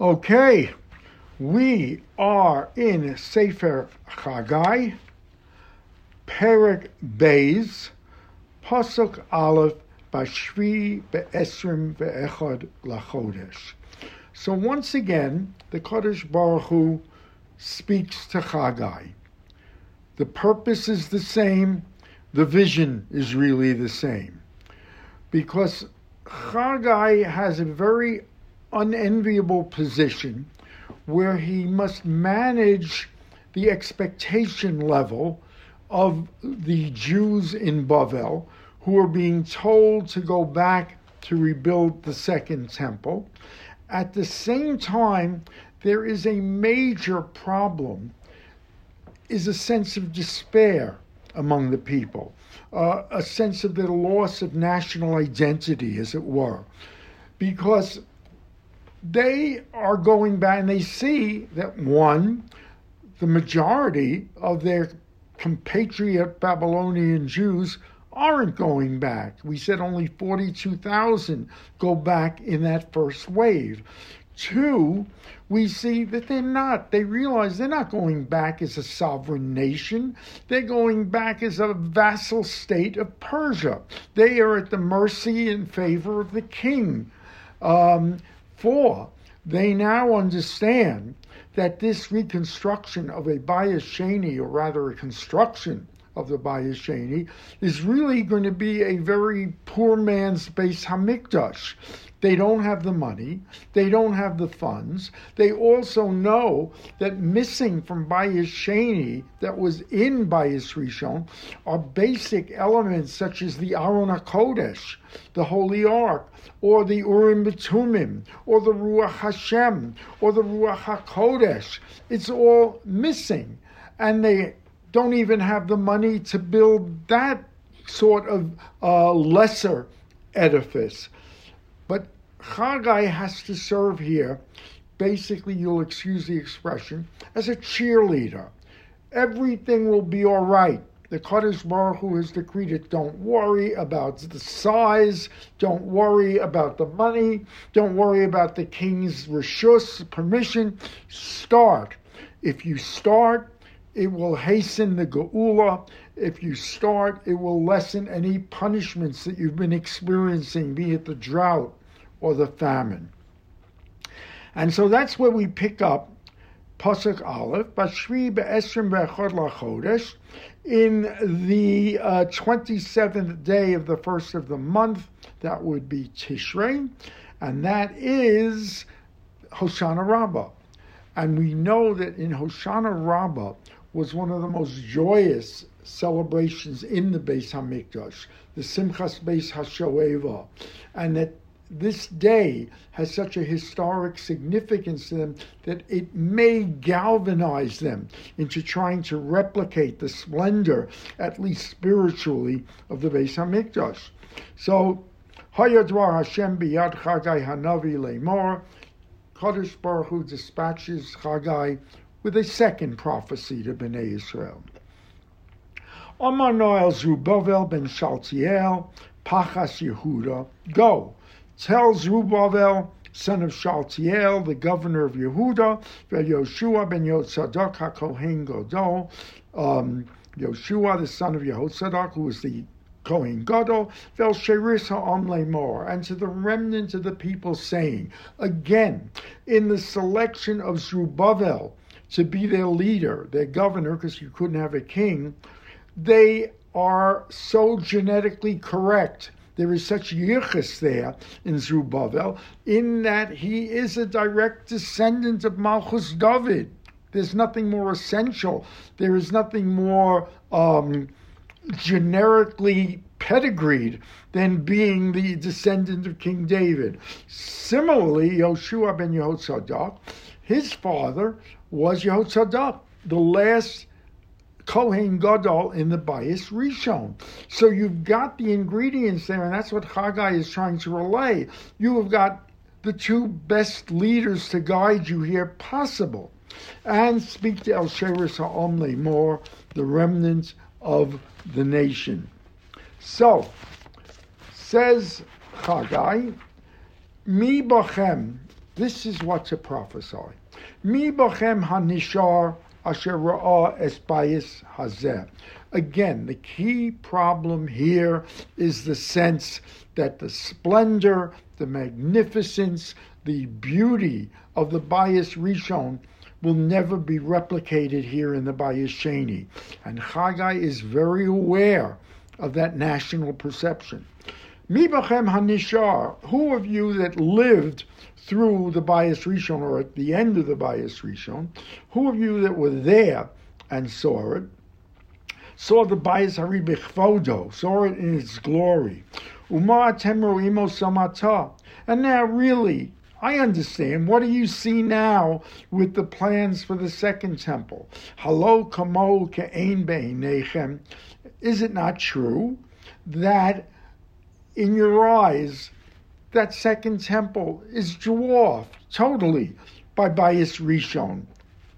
Okay, we are in Sefer Chagai, Perik Beis, Pasuk Aleph, Bashvi Be'esrim Ve'echad Lachodesh. So once again, the Kodesh Baruch Hu speaks to Chagai. The purpose is the same, the vision is really the same. Because Chagai has a very unenviable position where he must manage the expectation level of the Jews in Bavel who are being told to go back to rebuild the second temple. At the same time, there is a major problem, is a sense of despair among the people, uh, a sense of the loss of national identity, as it were, because they are going back and they see that one, the majority of their compatriot Babylonian Jews aren't going back. We said only 42,000 go back in that first wave. Two, we see that they're not. They realize they're not going back as a sovereign nation. They're going back as a vassal state of Persia. They are at the mercy and favor of the king. Um, Four, they now understand that this reconstruction of a Sheni, or rather a construction of the Sheni, is really going to be a very poor man's Beis Hamikdash. They don't have the money. They don't have the funds. They also know that missing from Bayis Sheni that was in Bayis Rishon are basic elements such as the Aron HaKodesh, the Holy Ark, or the Urim Betumim, or the Ruach Hashem, or the Ruach HaKodesh. It's all missing. And they don't even have the money to build that sort of uh, lesser edifice. But Chagai has to serve here, basically, you'll excuse the expression, as a cheerleader. Everything will be all right. The Kadosh Baruch Hu has decreed it. Don't worry about the size. Don't worry about the money. Don't worry about the king's rishus, permission. Start. If you start, it will hasten the geula. If you start, it will lessen any punishments that you've been experiencing, be it the drought or the famine. And so that's where we pick up Pasuk Aleph, Bashri Be'esrim Be'echad Lachodesh, in the uh, 27th day of the first of the month, that would be Tishrei, and that is Hoshana Rabbah. And we know that in Hoshana Rabbah was one of the most joyous celebrations in the Beis Hamikdash, the Simchas Beis Hashoeva, and that this day has such a historic significance to them that it may galvanize them into trying to replicate the splendor, at least spiritually, of the Beis Hamikdash. So, Hayadwar Hashem biyad Chagai Hanavi Lemor, Kadosh Baruch Hu dispatches Chagai with a second prophecy to Bnei Israel. Amar Noel ben Shaltiel, Pachas Yehuda, go tells Zerubbabel, son of Shaltiel, the governor of Yehuda, Yoshua ben Yotzadak HaKohen Gadol, um, Yoshua, the son of Yehotzadak, who was the Kohen Gadol, Vel Sheris Ha'am Lemor, and to the remnant of the people saying, again, in the selection of Zerubbabel to be their leader, their governor, because you couldn't have a king, they are so genetically correct there is such yichus there in Zerubbabel, in that he is a direct descendant of Malchus David. There's nothing more essential. There is nothing more um, generically pedigreed than being the descendant of King David. Similarly, Yoshua ben Yehotzadak, his father was Yehotzadak, the last Kohen Gadol in the Bayis Rishon. So you've got the ingredients there, and that's what Chagai is trying to relay. You have got the two best leaders to guide you here possible. And speak to El Sheris Ha'omle more, the remnant of the nation. So, says Chagai, Mi bachem, This is what to prophesy. Mi bochem hanishar Again, the key problem here is the sense that the splendor, the magnificence, the beauty of the Bayis Rishon will never be replicated here in the Bayis Sheni. And Chagai is very aware of that national perception. Mibachem Hanishar, who of you that lived through the Bayis Rishon or at the end of the Bayis Rishon, who of you that were there and saw it, saw the Bayis Hari saw it in its glory. Uma Temro Samata. And now really, I understand. What do you see now with the plans for the second temple? Halo kamo ke'ein be'inechem. Is it not true that in your eyes that second temple is dwarfed totally by Bayis Rishon?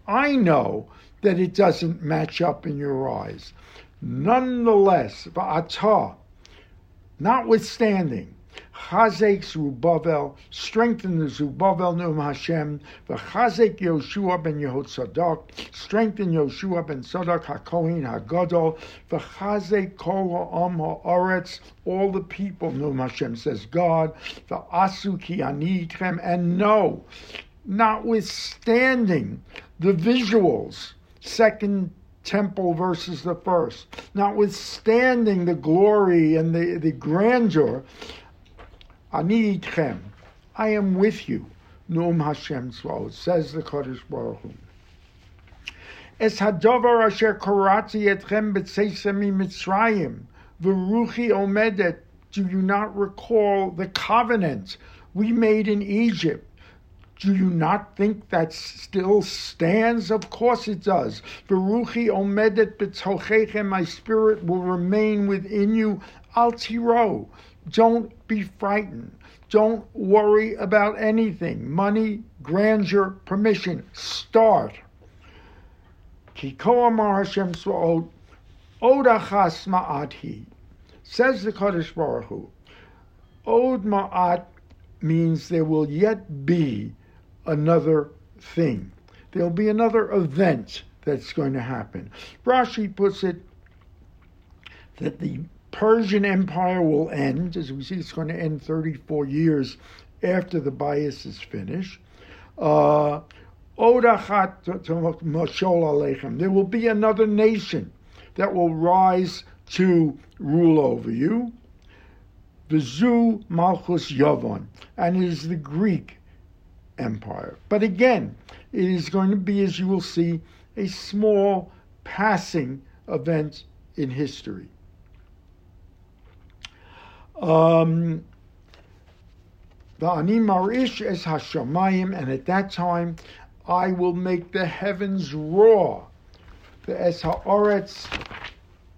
I know that it doesn't match up in your eyes. Nonetheless, Ba'atah, notwithstanding, Chazek Zerubbabel, strengthen the Zerubbabel Num Hashem, v'chazek Yoshua ben Yehotzadok, strengthen Yoshua ben Sadok HaKohin HaGadol, v'chazek kol ha'am ha'aretz, all the people Num Hashem, says God, v'asu ki anitchem, and know, notwithstanding the visuals, second temple versus the first, notwithstanding the glory and the, the grandeur, Ani itchem, I am with you. Num Hashem Tzvaot, says the Kodesh Baruch Hu. Es hadover asher karati etchem b'tzeisemi mitzrayim, v'ruchi omedet, do you not recall the covenant we made in Egypt? Do you not think that still stands? Of course it does. Veruchi omedet b'tochechem, my spirit will remain within you. Al tiro, don't be frightened. Don't worry about anything. Money, grandeur, permission. Start. Hashem Odachas ma'at Says the Kodesh Baruch Hu. Od ma'at means there will yet be another thing. There'll be another event that's going to happen. Rashi puts it that the Persian Empire will end, as we see, it's going to end 34 years after the bias is finished. Uh, there will be another nation that will rise to rule over you. Vizu Malchus Yavon, and it is the Greek Empire. But again, it is going to be, as you will see, a small passing event in history. Um, marish es hashamayim, and at that time I will make the heavens roar. The es haaretz,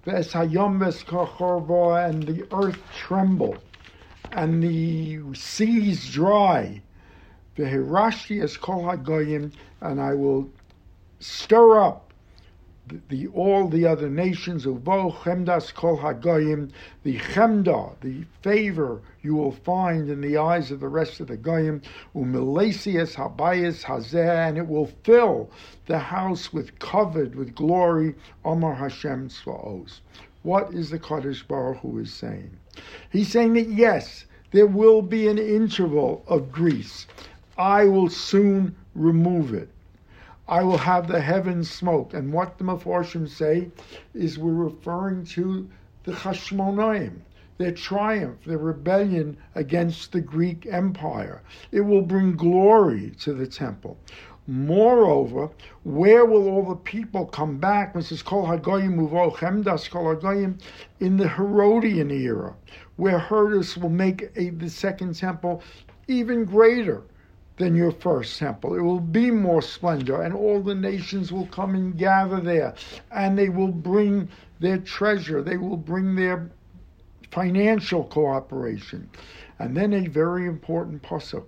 the es hayom and the earth tremble, and the seas dry. The hirashti is kol hagoyim, and I will stir up the, the, all the other nations, uvo chemdas kol hagoyim, the chemda, the favor you will find in the eyes of the rest of the goyim, umilesias habayis hazeh, and it will fill the house with covered with glory, Omar Hashem Tzvaos. What is the Kadosh Baruch Hu is saying? He's saying that yes, there will be an interval of Greece. I will soon remove it. I will have the heavens smoke. And what the Meforshim say is we're referring to the Hashmonaim, their triumph, their rebellion against the Greek Empire. It will bring glory to the temple. Moreover, where will all the people come back? Is Kol Hagoyim Uvo Chemdas Kol Hagoyim in the Herodian era, where Herodes will make a, the second temple even greater than your first temple. It will be more splendor, and all the nations will come and gather there, and they will bring their treasure, they will bring their financial cooperation. And then a very important pasuk.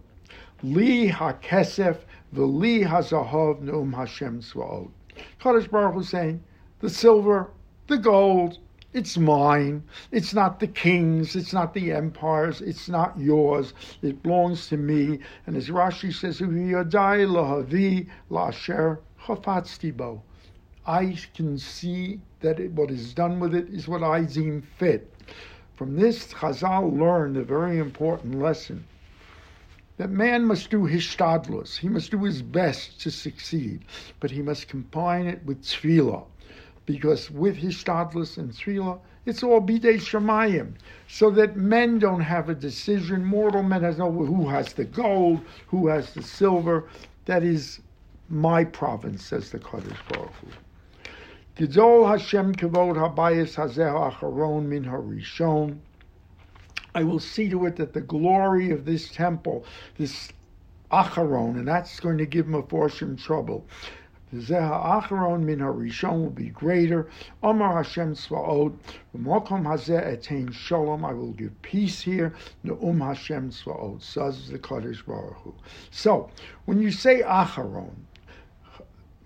Li hakesef v'li hazahav neum Hashem tzvaot. Kadosh Baruch Hu saying, the silver, the gold, It's mine. It's not the king's. It's not the empire's. It's not yours. It belongs to me. And as Rashi says, I can see that it, what is done with it is what I deem fit. From this, Chazal learned a very important lesson that man must do his shtadlus. He must do his best to succeed, but he must combine it with tefillah because with his shtadlus and tefillah, it's all bidei shemayim, so that men don't have a decision. Mortal men has no who has the gold, who has the silver. That is my province, says the Kodesh Baruch Hu. Gidol Hashem kavod habayis hazeh acharon min harishon. I will see to it that the glory of this temple, this acharon, and that's going to give Meforshim trouble. The Zeha min Harishon will be greater. Omar Hashem Tzvaot, V'mokom Hazeh etain Shalom, I will give peace here. Ne'um Hashem Tzvaot, says the Kodesh Baruch Hu. So, when you say Acharon,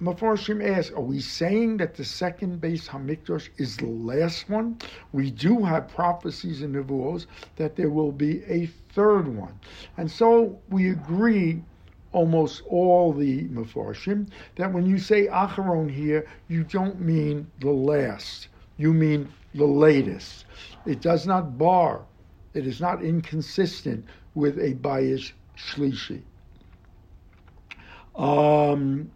Mefarshim asks, are we saying that the second Beis Hamikdash is the last one? We do have prophecies in the Nevuos that there will be a third one. And so we agree almost all the Mefarshim, that when you say Acharon here, you don't mean the last, you mean the latest. It does not bar, it is not inconsistent with a Bayish Shlishi. Um,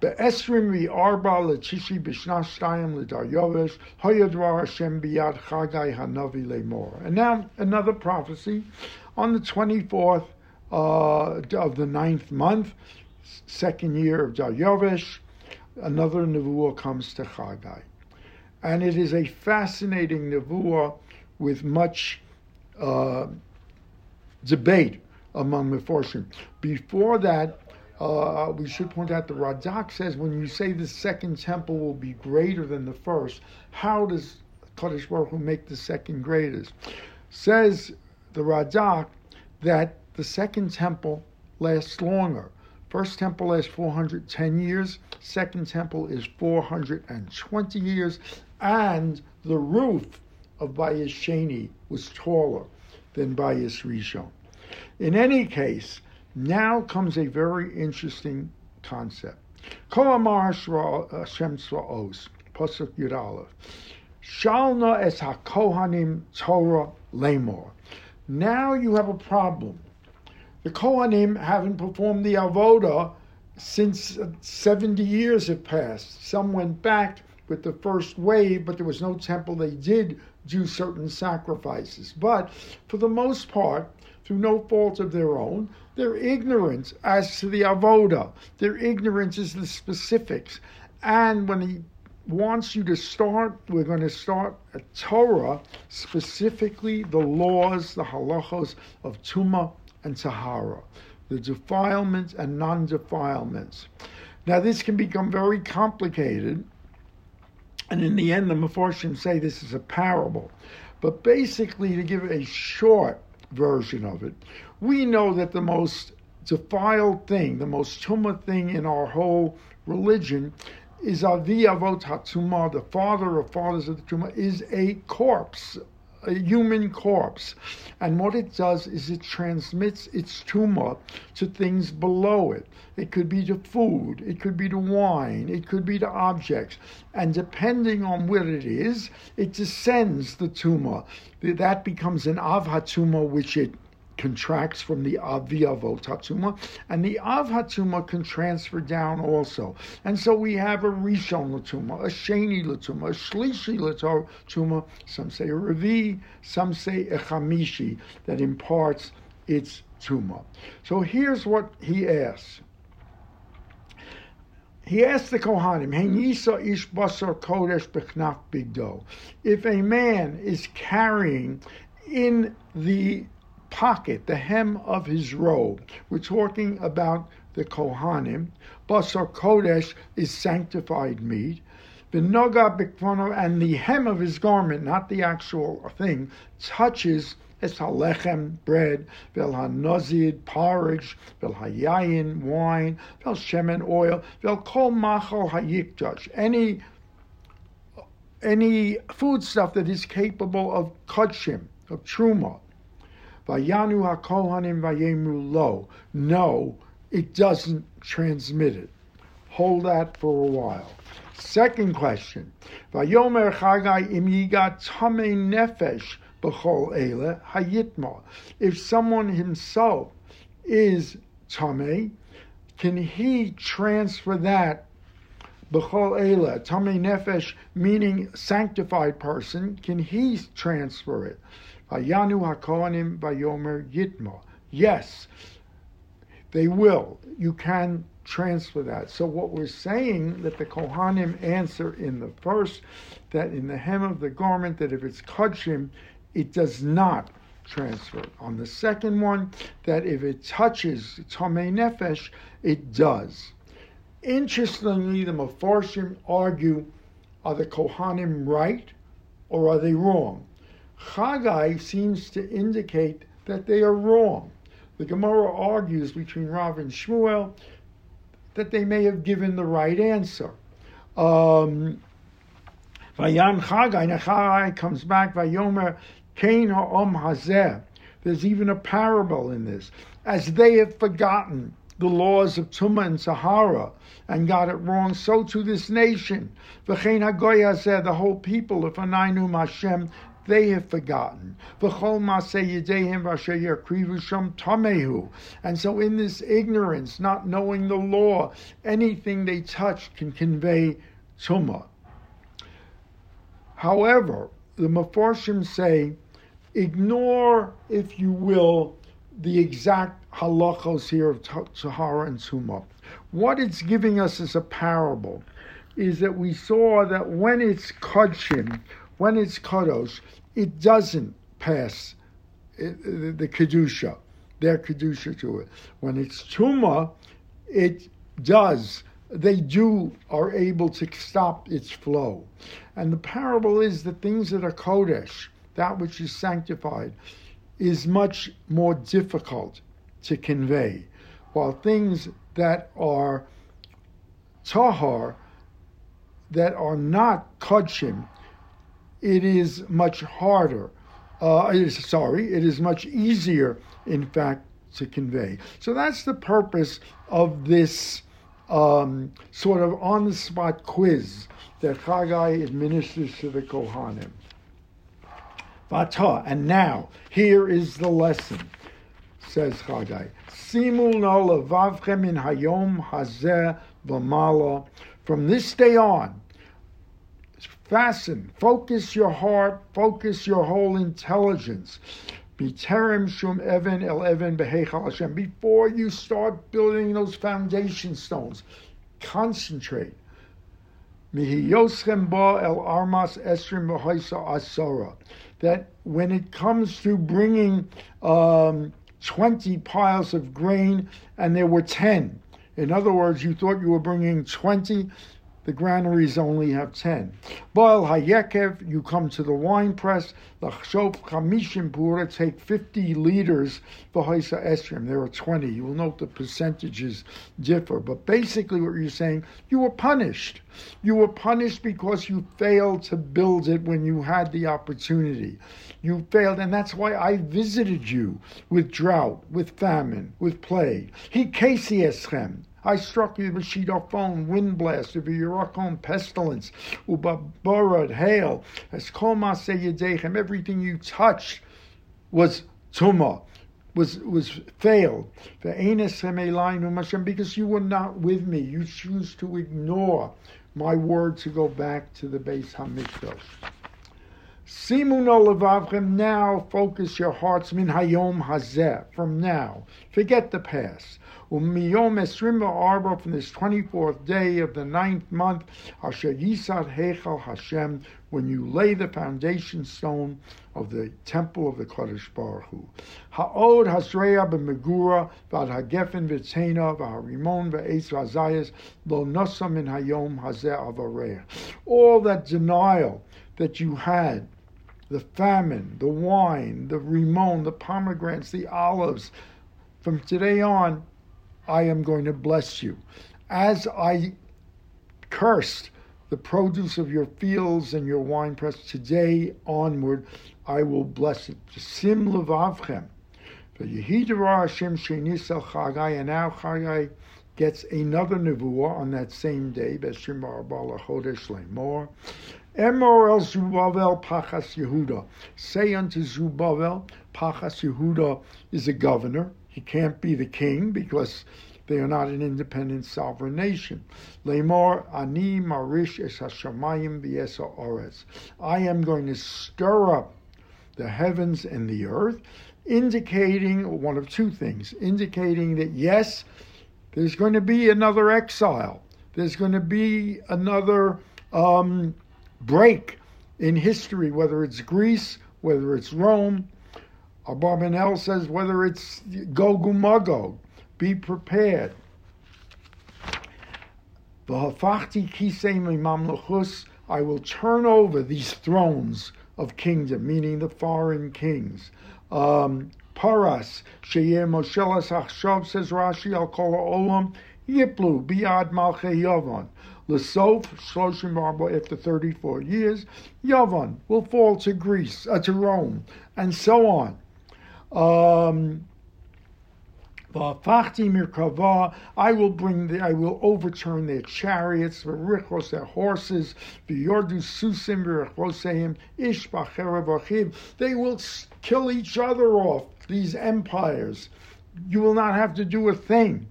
Be'esrim v'arba l'tishi b'shna shtayim l'daryovesh hoyadvar Hashem biyad chagai hanavi lemor. And now another prophecy on the 24th uh, of the ninth month, second year of Daryovesh, another nevuah comes to Chagai. And it is a fascinating nevuah with much uh, debate among the Meforshim. Before that, uh, we should point out the Radak says when you say the second temple will be greater than the first, how does Kodesh Baruch Hu make the second greatest? Says the Radak that the second temple lasts longer. First temple lasts 410 years, second temple is 420 years, and the roof of Bayis Sheni was taller than Bayis Rishon. In any case, now comes a very interesting concept. Kol Amar Hashem Tzvaos, Pasuk Yud Aleph. Shalna es HaKohanim Torah Lemor. Now you have a problem the Kohanim haven't performed the avoda since 70 years have passed. Some went back with the first wave, but there was no temple. They did do certain sacrifices. But for the most part, through no fault of their own, their ignorance as to the avoda, their ignorance is the specifics. And when he wants you to start, we're going to start a Torah, specifically the laws, the halachos of Tumah and Tahara, the defilements and non defilements. Now, this can become very complicated, and in the end, the Meforshim say this is a parable. But basically, to give a short version of it, we know that the most defiled thing, the most tumah thing in our whole religion is Avi Avot HaTumah, the father of fathers of the Tumah, is a corpse, a human corpse. And what it does is it transmits its tumah to things below it. It could be to food, it could be to wine, it could be to objects. And depending on where it is, it descends the tumah. That becomes an av hatumah, which it contracts from the Aviavo Tatsuma, and the Av can transfer down also. And so we have a Rishon Latuma, a Sheni Latuma, a Shlishi Latuma, some say a Revi, some say a Chamishi, that imparts its Tuma. So here's what he asks. He asked the Kohanim, ish basar kodesh bechnaf bigdo. If a man is carrying in the pocket, the hem of his robe. We're talking about the Kohanim. Basar Kodesh is sanctified meat. The Noga and the hem of his garment, not the actual thing, touches es halechem, bread, vel hanozid, porridge, vel hayayin, wine, vel shemen, oil, vel kol machal hayikdash, any any food stuff that is capable of kudshim, of truma. Vayanu hakohanim lo. No, it doesn't transmit it. Hold that for a while. Second question. Vayomer chagai tamei nefesh ele hayitma. If someone himself is tamei, can he transfer that B'chol Eila, Tamei Nefesh, meaning sanctified person, can he transfer it? Vayanu HaKohanim Vayomer Yitma. Yes, they will. You can transfer that. So what we're saying that the Kohanim answer in the first, that in the hem of the garment, that if it's kachim, it does not transfer. On the second one, that if it touches Tamei Nefesh, it does. Interestingly, the Mefarshim argue are the Kohanim right or are they wrong? Chagai seems to indicate that they are wrong. The Gemara argues between Rav and Shmuel that they may have given the right answer. Um, Vayan Chagai, Chagai comes back, Vayomer Kain Ha'om Hazeh. There's even a parable in this. As they have forgotten the laws of Tumah and Tahara and got it wrong, so to this nation. V'chein Hagoya said, the whole people of Anainu Hashem, they have forgotten. And so in this ignorance, not knowing the law, anything they touch can convey Tumah. However, the Mefarshim say, ignore, if you will, the exact halachos here of Tahara and Tumah. What it's giving us as a parable is that we saw that when it's Kodshim, when it's Kadosh, it doesn't pass the Kedusha, their Kedusha to it. When it's Tumah, it does. They do are able to stop its flow. And the parable is the things that are Kodesh, that which is sanctified, is much more difficult to convey, while things that are tahar, that are not kodshim, it is much harder. Uh, it is sorry, it is much easier, in fact, to convey. So that's the purpose of this um, sort of on-the-spot quiz that Chagai administers to the Kohanim. Vata, and now here is the lesson, says Chagai. Simu no levavchem in hayom hazeh v'mala. From this day on, fasten, focus your heart, focus your whole intelligence. Before you start building those foundation stones, concentrate. That when it comes to bringing um, 20 piles of grain and there were 10, in other words, you thought you were bringing 20, the granaries only have 10. Baal Hayekev, you come to the wine press, Lachshop Chamishim Pura, take 50 liters for Haisa Esrim. There are 20. You will note the percentages differ. But basically, what you're saying, you were punished. You were punished because you failed to build it when you had the opportunity. You failed, and that's why I visited you with drought, with famine, with plague. He Eschem. I struck you with phone, wind blast, of Yerakom pestilence, ubaborad hail, as kol yedechem, everything you touched was tuma, was was failed. The anus Hashem, because you were not with me, you choose to ignore my word to go back to the Beis Hamikdash. Simuno levavchem, now focus your hearts min hayom hazeh, from now. Forget the past. Um Umiyom esrim arba, from this 24th day of the ninth month, asher yisad heichal Hashem, when you lay the foundation stone of the temple of the Kodesh Baruch Hu. Ha'od hasreya b'megura, v'ad hagefen v'tzena, v'harimon v'eis v'azayas, lo nosam min hayom hazeh avareya. All that denial that you had the famine, the wine, the rimon, the pomegranates, the olives. From today on, I am going to bless you. As I cursed the produce of your fields and your winepress. Today onward, I will bless it. Sim levavchem. And now Chagai gets another nevuah on that same day. Beshim Barbala Chodesh Lemor. Emor el Zerubbabel Pachas Yehuda. Say unto Zerubbabel, Pachas Yehuda is a governor. He can't be the king because they are not an independent sovereign nation. Lemor ani marish es hashamayim ores. I am going to stir up the heavens and the earth, indicating one of two things, indicating that yes, there's going to be another exile. There's going to be another um, break in history, whether it's Greece, whether it's Rome. Abarbanel says whether it's Gog Magog. Be prepared. I will turn over these thrones of kingdom, meaning the foreign kings. Um, Paras, Sheyeh Moshelas Achshav, says Rashi, Al Kol Olam, Yiplu, Biad Malche Yavon. Lesof, Shloshim Arba, after 34 years, Yavon will fall to Greece, uh, to Rome, and so on. Um, I will bring the, I will overturn their chariots, their horses, They will kill each other off, these empires. You will not have to do a thing.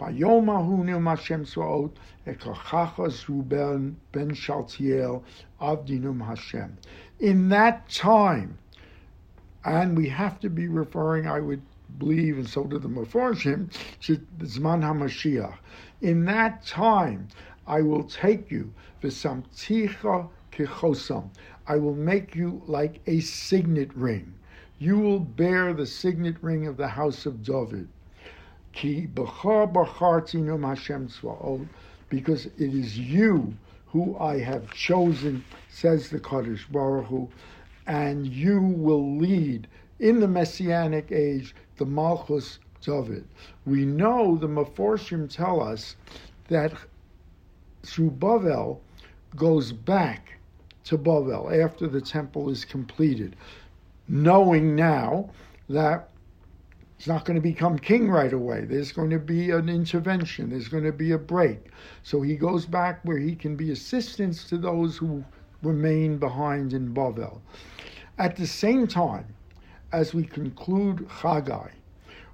In that time, and we have to be referring, I would believe, and so did the Mefarshim, Zman HaMashiach. In that time, I will take you, v'samticha kichosam. I will make you like a signet ring. You will bear the signet ring of the house of David. Ki b'char b'chartinum Hashem tzvaot, because it is you who I have chosen, says the Kadosh Baruch Hu, and you will lead in the Messianic age the Malchus David. We know the Meforshim tell us that Zerubbabel goes back to Bavel after the temple is completed, knowing now that he's not going to become king right away. There's going to be an intervention, there's going to be a break. So he goes back where he can be assistance to those who remain behind in Bavel. At the same time, as we conclude Chagai,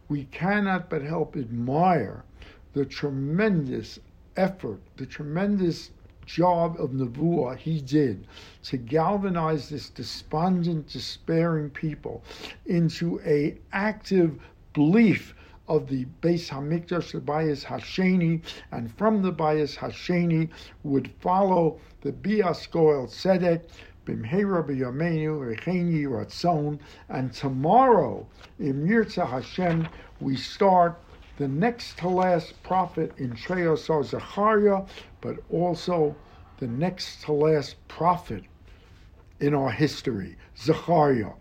we cannot but help admire the tremendous effort, the tremendous job of Nevuah he did to galvanize this despondent, despairing people into a active belief of the Beis Hamikdash, the Bayis Hasheni, and from the Bias Hasheni would follow the Bias Goel Tzedek, Bimhera b'yameinu recheini ratzon. And tomorrow, in Mirza Hashem, we start the next to last prophet in Treos Zechariah, but also the next to last prophet in our history, Zechariah.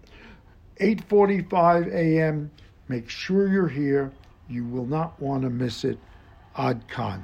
8:45 a.m. Make sure you're here. You will not want to miss it. Ad Khan.